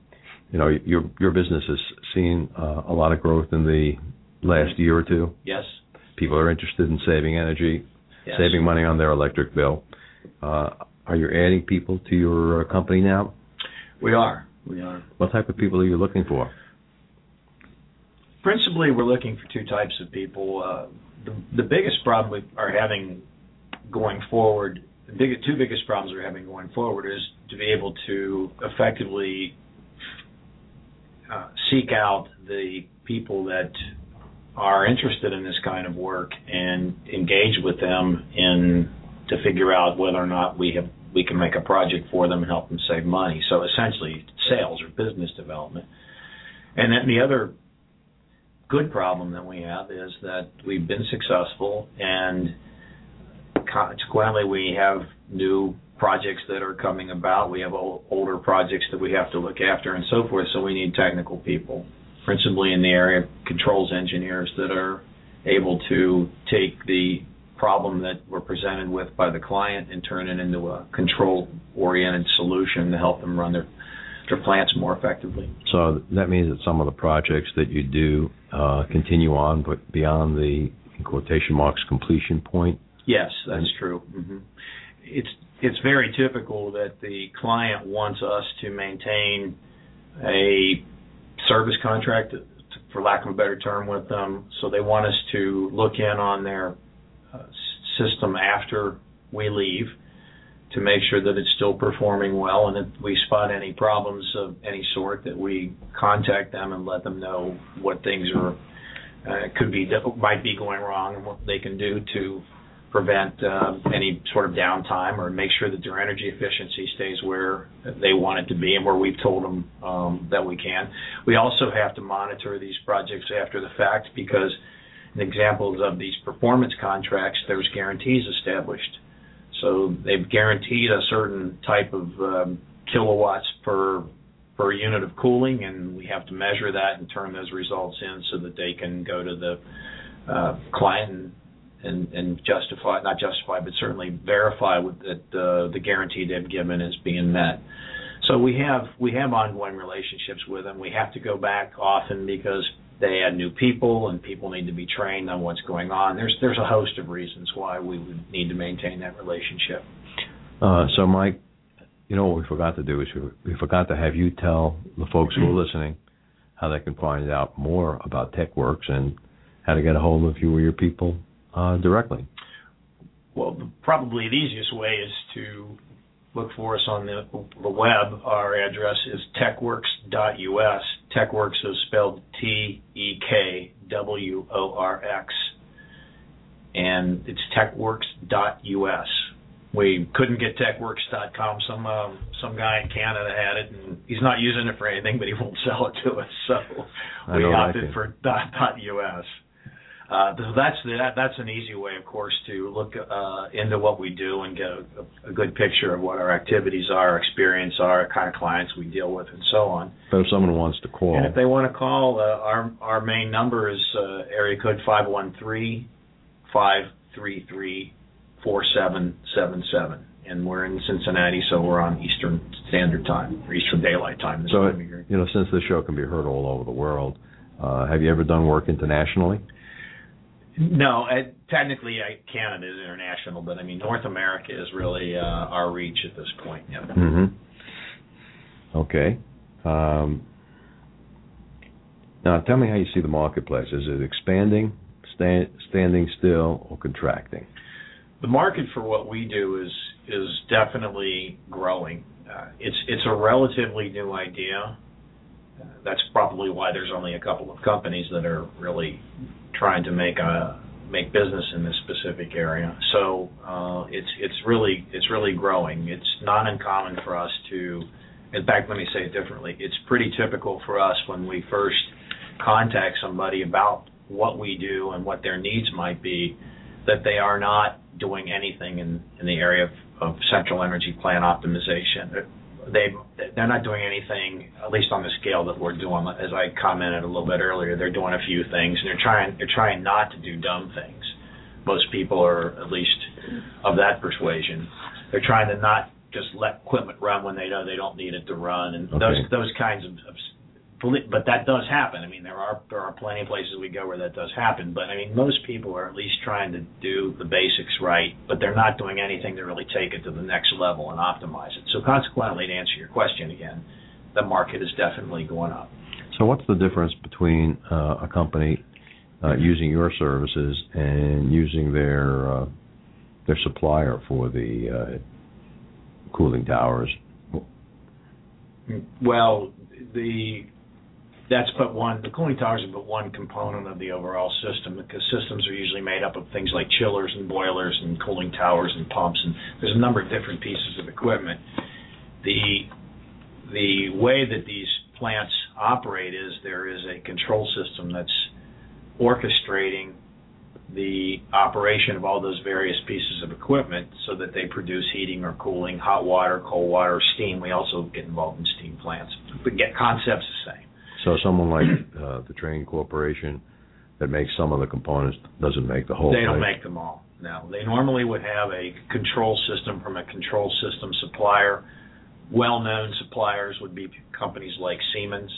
S2: You know, your your business has seen uh, a lot of growth in the last year or two.
S3: Yes.
S2: People are interested in saving energy,
S3: Yes.
S2: saving money on their electric bill. Uh, are you adding people to your uh, company now?
S3: We are. We are.
S2: What type of people are you looking for?
S3: Principally, we're looking for two types of people. Uh, the, the biggest problem we are having going forward, the big, two biggest problems we're having going forward is to be able to effectively uh, seek out the people that are interested in this kind of work and engage with them in to figure out whether or not we have we can make a project for them and help them save money. So essentially, sales or business development. And then the other good problem that we have is that we've been successful and consequently we have new projects that are coming about. We have old, older projects that we have to look after and so forth. So we need technical people, principally in the area of controls engineers that are able to take the problem that we're presented with by the client and turn it into a control oriented solution to help them run their their plants more effectively.
S2: So that means that some of the projects that you do uh, continue on, but beyond the in quotation marks completion point.
S3: Yes, that's true. hmm It's it's very typical that the client wants us to maintain a service contract, for lack of a better term, with them. So they want us to look in on their uh, system after we leave to make sure that it's still performing well, and if we spot any problems of any sort, that we contact them and let them know what things are uh, could be might be going wrong and what they can do to prevent uh, any sort of downtime or make sure that their energy efficiency stays where they want it to be and where we've told them um, that we can. We also have to monitor these projects after the fact because in examples of these performance contracts, there's guarantees established. So they've guaranteed a certain type of um, kilowatts per per unit of cooling, and we have to measure that and turn those results in so that they can go to the uh, client and, and justify not justify but certainly verify with, that uh, the guarantee they've given is being met. So we have we have ongoing relationships with them. We have to go back often because they add new people and people need to be trained on what's going on. There's there's a host of reasons why we would need to maintain that relationship.
S2: Uh, so, Mike, you know what we forgot to do is we, we forgot to have you tell the folks who are listening how they can find out more about TekWorx and how to get a hold of you or your people uh, directly.
S3: Well, probably the easiest way is to look for us on the, the web. Our address is tekworx.us. TekWorx is spelled T E K W O R X. And it's tekworx.us. We couldn't get tekworx.com. Some uh, some guy in Canada had it, and he's not using it for anything, but he won't sell it to us. So we opted like for dot, dot .us. Uh, so that's that, that's an easy way, of course, to look uh, into what we do and get a, a, good picture of what our activities are, our experience are, kind of clients we deal with, and so on.
S2: So if someone wants to call,
S3: and if they want to call, uh, our our main number is uh, area code five one three five three three four seven seven seven, and we're in Cincinnati, so we're on Eastern Standard Time or Eastern Daylight Time this
S2: so,
S3: time of year.
S2: You know, since this show can be heard all over the world, uh, have you ever done work internationally?
S3: No, uh, technically, uh, Canada is international, but I mean North America is really uh, our reach at this point. Yeah.
S2: Mm-hmm. Okay. Um, now, tell me how you see the marketplace. Is it expanding, stand, standing still, or contracting?
S3: The market for what we do is is definitely growing. Uh, it's it's a relatively new idea. Uh, that's probably why there's only a couple of companies that are really trying to make a make business in this specific area. So uh, it's it's really it's really growing. It's not uncommon for us to, in fact, let me say it differently. It's pretty typical for us when we first contact somebody about what we do and what their needs might be, that they are not doing anything in in the area of, of central energy plant optimization they they're not doing anything at least on the scale that we're doing as I commented a little bit earlier they're doing a few things and they're trying they're trying not to do dumb things most people are at least of that persuasion they're trying to not just let equipment run when they know they don't need it to run and
S2: okay.
S3: those those kinds of, of but that does happen. I mean, there are there are plenty of places we go where that does happen. But I mean, most people are at least trying to do the basics right, but they're not doing anything to really take it to the next level and optimize it. So consequently, to answer your question again, the market is definitely going up.
S2: So what's the difference between uh, a company uh, using your services and using their uh, their supplier for the uh, cooling towers?
S3: Well, the that's but one. The cooling towers are but one component of the overall system because systems are usually made up of things like chillers and boilers and cooling towers and pumps and there's a number of different pieces of equipment. The the way that these plants operate is there is a control system that's orchestrating the operation of all those various pieces of equipment so that they produce heating or cooling, hot water, cold water, steam. We also get involved in steam plants. But get concepts the same.
S2: So someone like uh, the Trane Corporation that makes some of the components doesn't make the whole.
S3: They don't make them all. No, they normally would have a control system from a control system supplier. Well-known suppliers would be companies like Siemens.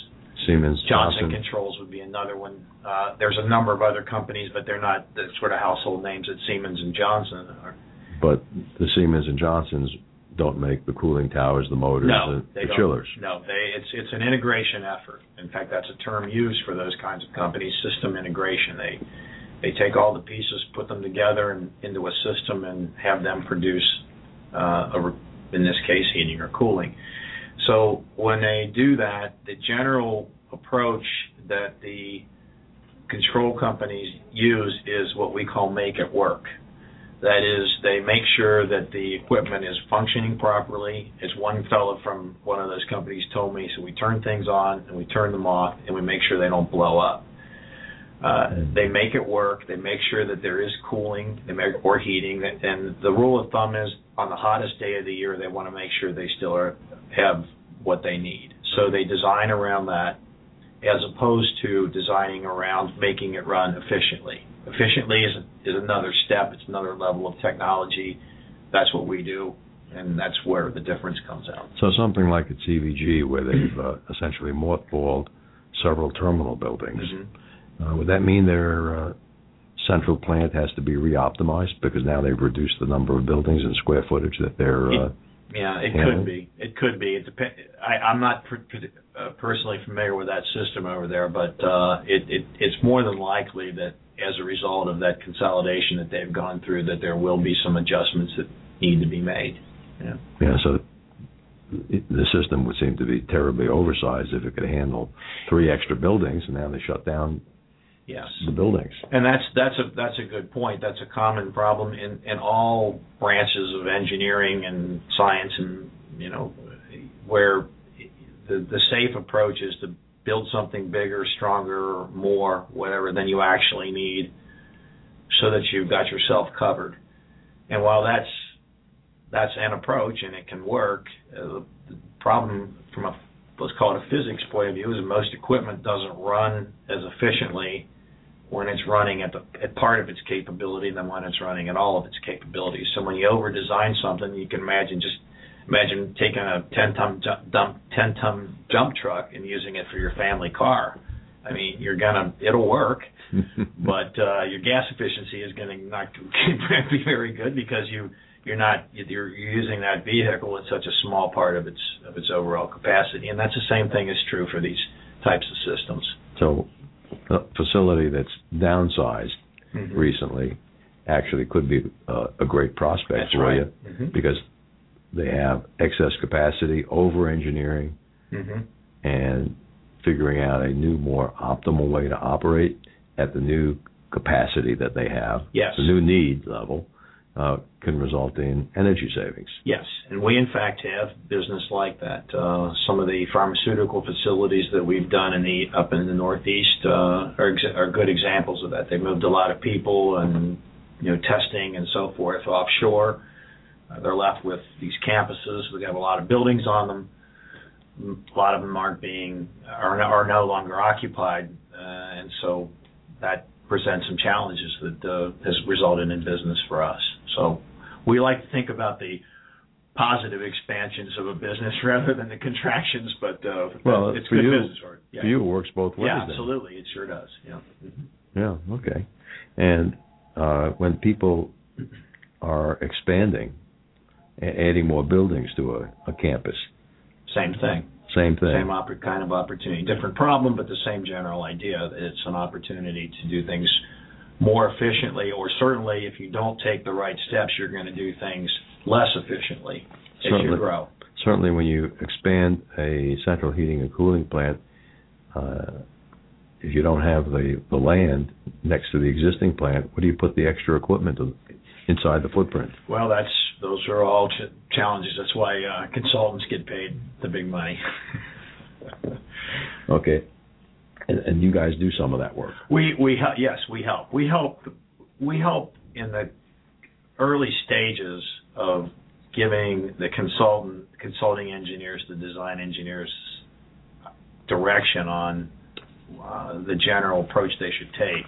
S2: Siemens
S3: Johnson, Johnson Controls would be another one. Uh, there's a number of other companies, but they're not the sort of household names that Siemens and Johnson are.
S2: But the Siemens and Johnsons don't make the cooling towers, the motors,
S3: no,
S2: the, the chillers.
S3: No, they, it's it's an integration effort. In fact, that's a term used for those kinds of companies, system integration. They they take all the pieces, put them together and into a system, and have them produce, uh, a, in this case, heating or cooling. So when they do that, the general approach that the control companies use is what we call make it work. That is, they make sure that the equipment is functioning properly. As one fellow from one of those companies told me, so we turn things on and we turn them off and we make sure they don't blow up. Uh, they make it work. They make sure that there is cooling they make, or heating. And the rule of thumb is on the hottest day of the year, they want to make sure they still are, have what they need. So they design around that as opposed to designing around making it run efficiently efficiently is is another step. It's another level of technology. That's what we do, and that's where the difference comes out.
S2: So something like at CVG, where they've uh, essentially mothballed several terminal buildings, mm-hmm. uh, would that mean their uh, central plant has to be re-optimized because now they've reduced the number of buildings and square footage that they're uh,
S3: yeah, it handling? could be. It could be. It depend. I, I'm not uh, personally familiar with that system over there, but uh, it, it it's more than likely that as a result of that consolidation that they've gone through, that there will be some adjustments that need to be made. Yeah.
S2: Yeah, so the system would seem to be terribly oversized if it could handle three extra buildings, and now they shut down
S3: Yes.
S2: the buildings.
S3: And that's that's a that's a good point. That's a common problem in in all branches of engineering and science, and you know, where the the safe approach is to build something bigger, stronger, more, whatever than you actually need, so that you've got yourself covered. And while that's that's an approach and it can work, uh, the problem from a let's call it a physics point of view is most equipment doesn't run as efficiently when it's running at the at part of its capability than when it's running at all of its capabilities. So when you over design something, you can imagine just imagine taking a 10 ton dump 10 ton dump truck and using it for your family car. I mean, you're gonna it'll work, but uh, your gas efficiency is gonna not be very good because you you're not you're using that vehicle at such a small part of its of its overall capacity, and that's the same thing is true for these types of systems.
S2: So, a facility that's downsized
S3: Mhm.
S2: recently actually could be uh, a great prospect
S3: That's
S2: for
S3: right.
S2: you
S3: Mhm.
S2: because they have excess capacity, over engineering,
S3: Mm-hmm.
S2: and figuring out a new, more optimal way to operate at the new capacity that they have,
S3: Yes.
S2: the new need level, uh, can result in energy savings.
S3: Yes, and we in fact have business like that. Uh, some of the pharmaceutical facilities that we've done in the up in the Northeast uh, are ex- are good examples of that. They moved a lot of people and you know testing and so forth offshore. Uh, they're left with these campuses. We have a lot of buildings on them. A lot of them aren't being are no, are no longer occupied, uh, and so that presents some challenges that uh, has resulted in business for us. So we like to think about the positive expansions of a business rather than the contractions, but uh,
S2: Well,
S3: it's
S2: for
S3: good
S2: you-
S3: business. Yeah.
S2: For you, it works both ways.
S3: yeah,
S2: then.
S3: absolutely, it sure does. Yeah. Mhm.
S2: Yeah, okay. And uh, when people are expanding, adding more buildings to a, a campus,
S3: Same thing.
S2: same thing.
S3: Same kind of opportunity. Different problem, but the same general idea. It's an opportunity to do things more efficiently, or certainly if you don't take the right steps, you're going to do things less efficiently as you
S2: Certainly.
S3: grow.
S2: Certainly, when you expand a central heating and cooling plant, uh, if you don't have the, the land next to the existing plant, what do you put the extra equipment to, inside the footprint?
S3: Well, that's those are all ch- challenges. That's why uh, consultants get paid the big money.
S2: Okay. And, and you guys do some of that work.
S3: We we help. Yes, we help. We help. We help in the early stages of giving the consultant, consulting engineers, the design engineers, direction on uh, the general approach they should take,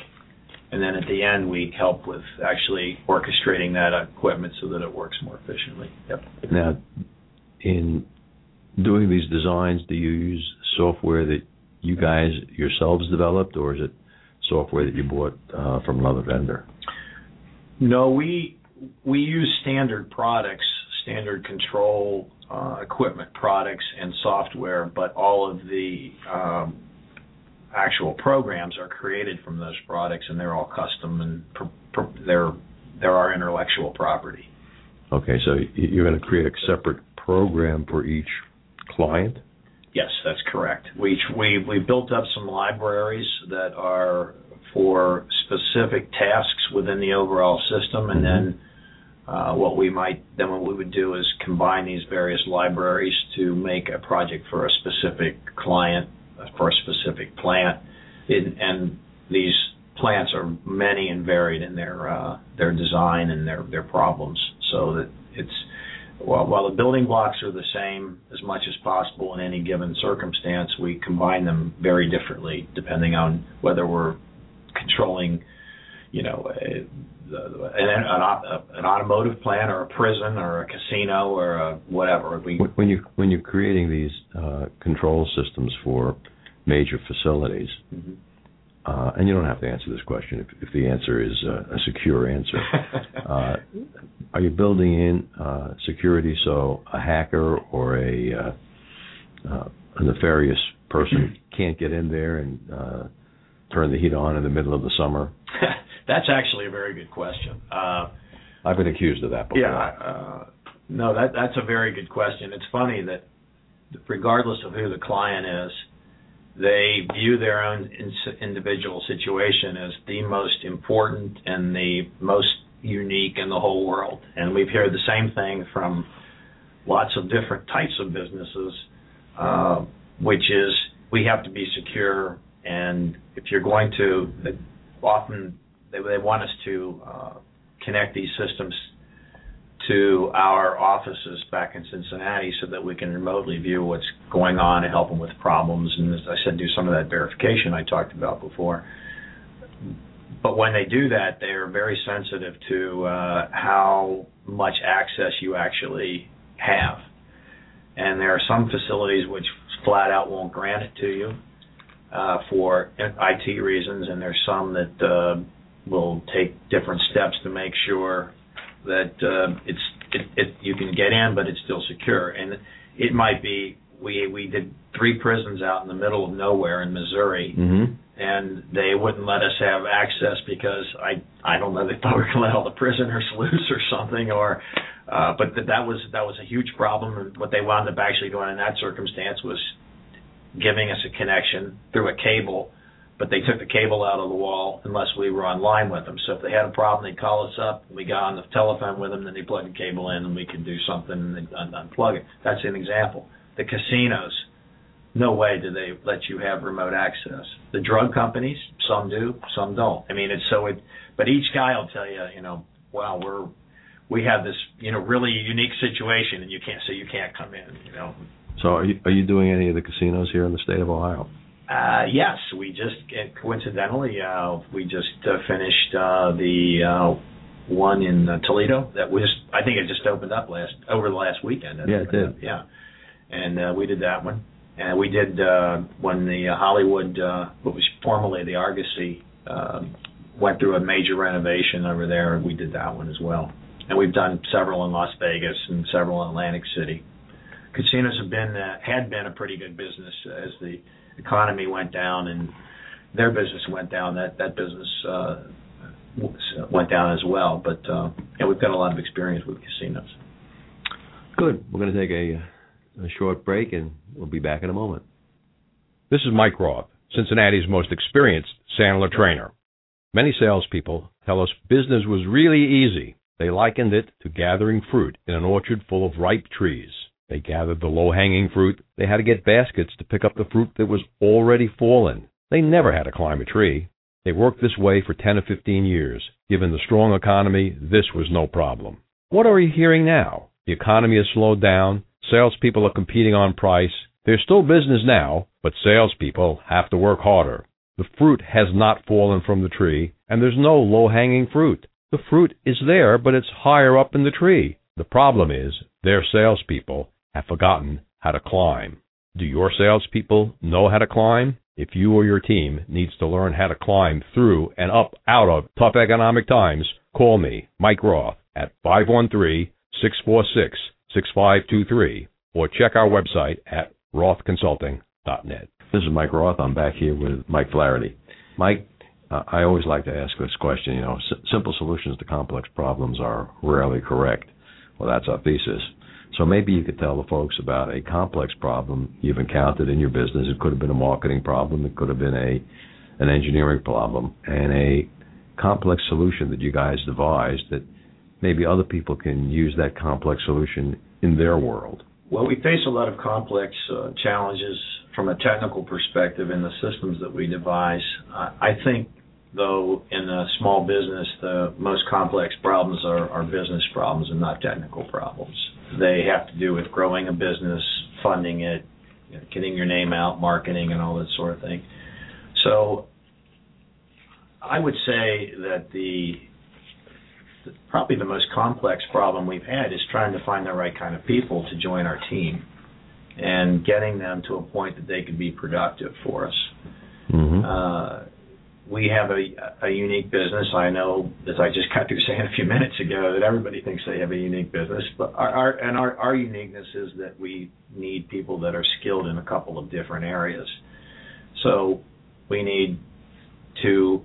S3: and then at the end we help with actually orchestrating that equipment so that it works more efficiently. Yep.
S2: Now, in doing these designs, do you use software that you guys yourselves developed, or is it software that you bought uh, from another vendor?
S3: No, we we use standard products, standard control uh, equipment products and software, but all of the um, actual programs are created from those products, and they're all custom and pr- pr- they're they're our intellectual property.
S2: Okay, so you're going to create a separate program for each client.
S3: Yes, that's correct. We we we built up some libraries that are for specific tasks within the overall system, and then uh, what we might then what we would do is combine these various libraries to make a project for a specific client for a specific plant, it, and these plants are many and varied in their uh, their design and their their problems, so that it's while, while the building blocks are the same as much as possible in any given circumstance, we combine them very differently depending on whether we're controlling, you know, a, an, an, an automotive plant or a prison or a casino or a whatever. We
S2: When- you when you're creating these uh, control systems for major facilities,
S3: Mhm.
S2: uh, and you don't have to answer this question if, if the answer is uh, a secure answer. uh, are you building in uh, security so a hacker or a, uh, uh, a nefarious person can't get in there and uh, turn the heat on in the middle of the summer?
S3: That's actually a very good question. Uh,
S2: I've been accused of that before.
S3: Yeah, uh, no, that that's a very good question. It's funny that regardless of who the client is, they view their own in- individual situation as the most important and the most unique in the whole world. And we've heard the same thing from lots of different types of businesses, uh, which is we have to be secure. And if you're going to, often they, they want us to uh, connect these systems to our offices back in Cincinnati so that we can remotely view what's going on and help them with problems. And as I said, do some of that verification I talked about before. But when they do that, they are very sensitive to uh, how much access you actually have. And there are some facilities which flat out won't grant it to you uh, for IT reasons, and there's some that uh, will take different steps to make sure that uh, it's it, it you can get in, but it's still secure. And it might be we we did three prisons out in the middle of nowhere in Missouri,
S2: mm-hmm.
S3: and they wouldn't let us have access because I I don't know they thought we were going to let all the prisoners loose or something or. Uh, but th- that was that was a huge problem, and what they wound up actually doing in that circumstance was giving us a connection through a cable but they took the cable out of the wall unless we were online with them. So if they had a problem, they'd call us up. We got on the telephone with them, then they plug the cable in, and we could do something and un- unplug it. That's an example. The casinos, no way do they let you have remote access. The drug companies, some do, some don't. I mean, it's so it, but each guy will tell you, you know, wow, we're we have this, you know, really unique situation, and you can't, so you can't come in, you know.
S2: So are you, are you doing any of the casinos here in the state of Ohio?
S3: Uh, yes, we just coincidentally uh, we just uh, finished uh, the uh, one in uh, Toledo that was I think it just opened up last over the last weekend.
S2: Yeah, it did.
S3: Yeah, and uh, we did that one, and we did uh, when the uh, Hollywood, uh, what was formerly the Argosy, uh, went through a major renovation over there. We did that one as well, and we've done several in Las Vegas and several in Atlantic City. Casinos have been uh, had been a pretty good business as the economy went down and their business went down, that that business uh, went down as well. But uh, yeah, we've got a lot of experience with casinos.
S2: Good. We're going to take a, a short break, and we'll be back in a moment.
S4: This is Mike Roth, Cincinnati's most experienced Sandler trainer. Many salespeople tell us business was really easy. They likened it to gathering fruit in an orchard full of ripe trees. They gathered the low hanging fruit. They had to get baskets to pick up the fruit that was already fallen. They never had to climb a tree. They worked this way for 10 or 15 years. Given the strong economy, this was no problem. What are you hearing now? The economy has slowed down. Salespeople are competing on price. There's still business now, but salespeople have to work harder. The fruit has not fallen from the tree, and there's no low hanging fruit. The fruit is there, but it's higher up in the tree. The problem is their salespeople have forgotten how to climb. Do your salespeople know how to climb? If you or your team needs to learn how to climb through and up out of tough economic times, call me, Mike Roth, at 513 646 6523 or check our website at rothconsulting.net.
S2: This is Mike Roth. I'm back here with Mike Flaherty. Mike, uh, I always like to ask this question. You know, s- simple solutions to complex problems are rarely correct. Well, that's our thesis. So maybe you could tell the folks about a complex problem you've encountered in your business. It could have been a marketing problem. It could have been a an engineering problem and a complex solution that you guys devised that maybe other people can use that complex solution in their world.
S3: Well, we face a lot of complex uh, challenges from a technical perspective in the systems that we devise. Uh, I think, though, in a small business, the most complex problems are, are business problems and not technical problems. They have to do with growing a business, funding it, you know, getting your name out, marketing, and all that sort of thing. So, I would say that the probably the most complex problem we've had is trying to find the right kind of people to join our team and getting them to a point that they could be productive for us.
S2: Mm-hmm.
S3: Uh, we have a, a unique business. I know, as I just got through saying a few minutes ago, that everybody thinks they have a unique business. But our, our and our, our uniqueness is that we need people that are skilled in a couple of different areas. So we need to,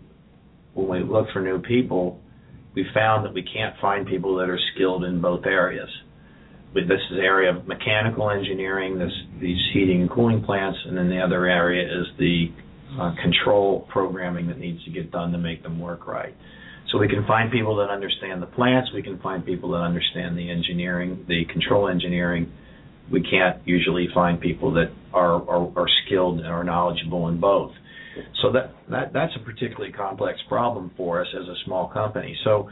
S3: when we look for new people, we found that we can't find people that are skilled in both areas. But this is area of mechanical engineering, this these heating and cooling plants, and then the other area is the uh, control programming that needs to get done to make them work right. So we can find people that understand the plants. We can find people that understand the engineering, the control engineering. We can't usually find people that are, are, are skilled and are knowledgeable in both. So that, that that's a particularly complex problem for us as a small company. So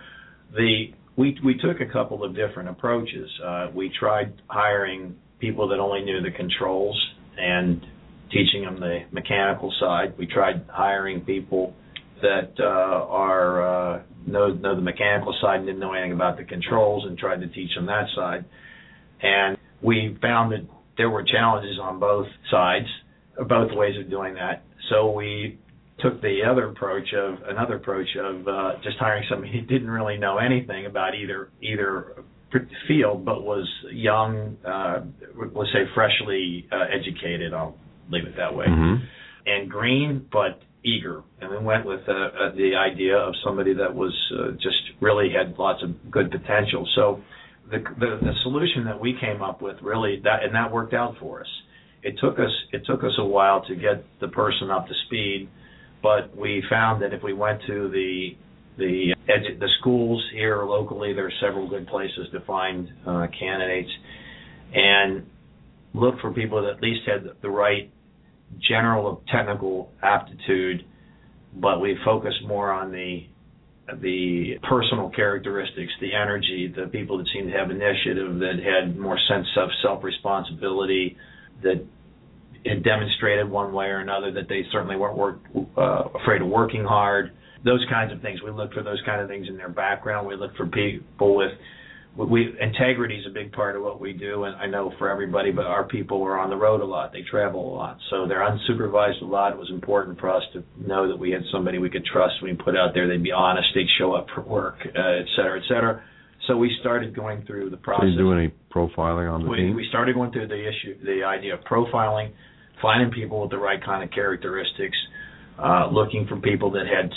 S3: the we we took a couple of different approaches. Uh, we tried hiring people that only knew the controls and teaching them the mechanical side. We tried hiring people that uh, are uh, know know the mechanical side and didn't know anything about the controls, and tried to teach them that side. And we found that there were challenges on both sides, both ways of doing that. So we took the other approach of another approach of uh, just hiring somebody who didn't really know anything about either either field, but was young, uh, let's say freshly uh, educated. I'll leave it that way.
S2: Mm-hmm.
S3: And green, but eager. And we went with uh, uh, the idea of somebody that was uh, just really had lots of good potential. So the, the the solution that we came up with really that and that worked out for us. It took us it took us a while to get the person up to speed, but we found that if we went to the the edu- the schools here locally, there are several good places to find uh, candidates, and look for people that at least had the right general technical aptitude, but we focus more on the the personal characteristics, the energy, the people that seemed to have initiative, that had more sense of self responsibility, that had demonstrated one way or another that they certainly weren't work, uh, afraid of working hard. Those kinds of things. We look for those kind of things in their background. We look for people with we integrity is a big part of what we do, and I know for everybody, but our people are on the road a lot. They travel a lot, so they're unsupervised a lot. It was important for us to know that we had somebody we could trust. When we put out there, they'd be honest. They'd show up for work, uh, et cetera, et cetera. So we started going through the process.
S2: Did you do any profiling on the
S3: we,
S2: team?
S3: We started going through the issue, the idea of profiling, finding people with the right kind of characteristics, uh, looking for people that had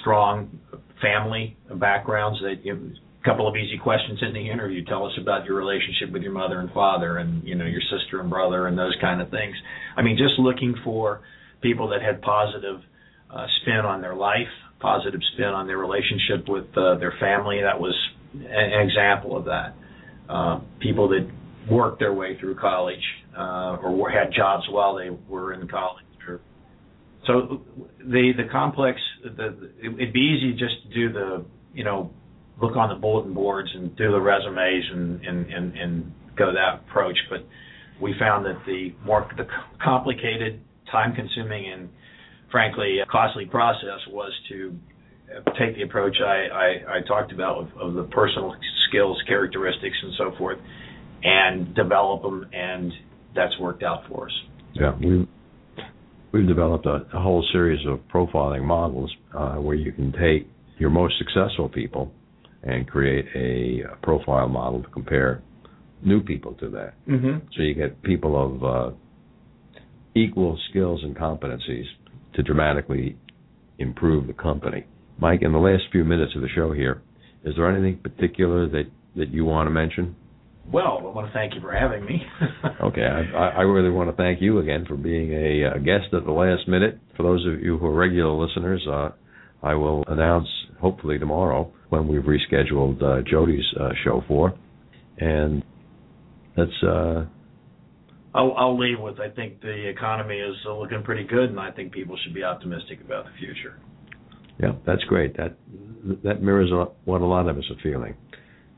S3: strong family backgrounds that you know, couple of easy questions in the interview. Tell us about your relationship with your mother and father, and you know your sister and brother, and those kind of things. I mean, just looking for people that had positive uh, spin on their life, positive spin on their relationship with uh, their family. That was an example of that. Uh, people that worked their way through college uh, or had jobs while they were in college. So the the complex, the, it'd be easy just to do the you know look on the bulletin boards and do the resumes and and and, and go that approach. But we found that the more the complicated, time-consuming, and frankly costly process was to take the approach I, I, I talked about of, of, the personal skills, characteristics, and so forth, and develop them, and that's worked out for us.
S2: Yeah, we we've developed a, a whole series of profiling models uh, where you can take your most successful people and create a profile model to compare new people to that.
S3: Mm-hmm.
S2: So you get people of uh, equal skills and competencies to dramatically improve the company. Mike, in the last few minutes of the show here, is there anything particular that, that you want to mention?
S3: Well, I want to thank you for having me.
S2: okay, I, I, really want to thank you again for being a, a, guest at the last minute. For those of you who are regular listeners, uh, I will announce hopefully tomorrow when we've rescheduled uh, Jody's uh, show for, and that's. Uh,
S3: I'll, I'll leave with I think the economy is looking pretty good, and I think people should be optimistic about the future.
S2: Yeah, that's great. That that mirrors what a lot of us are feeling.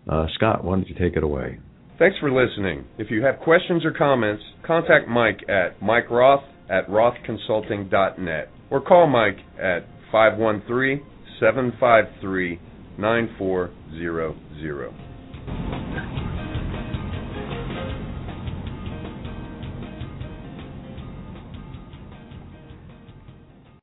S2: Uh, Scott, why don't you take it away?
S1: Thanks for listening. If you have questions or comments, contact Mike at Mike Roth at rothconsulting.net or call Mike at 513 753 9400.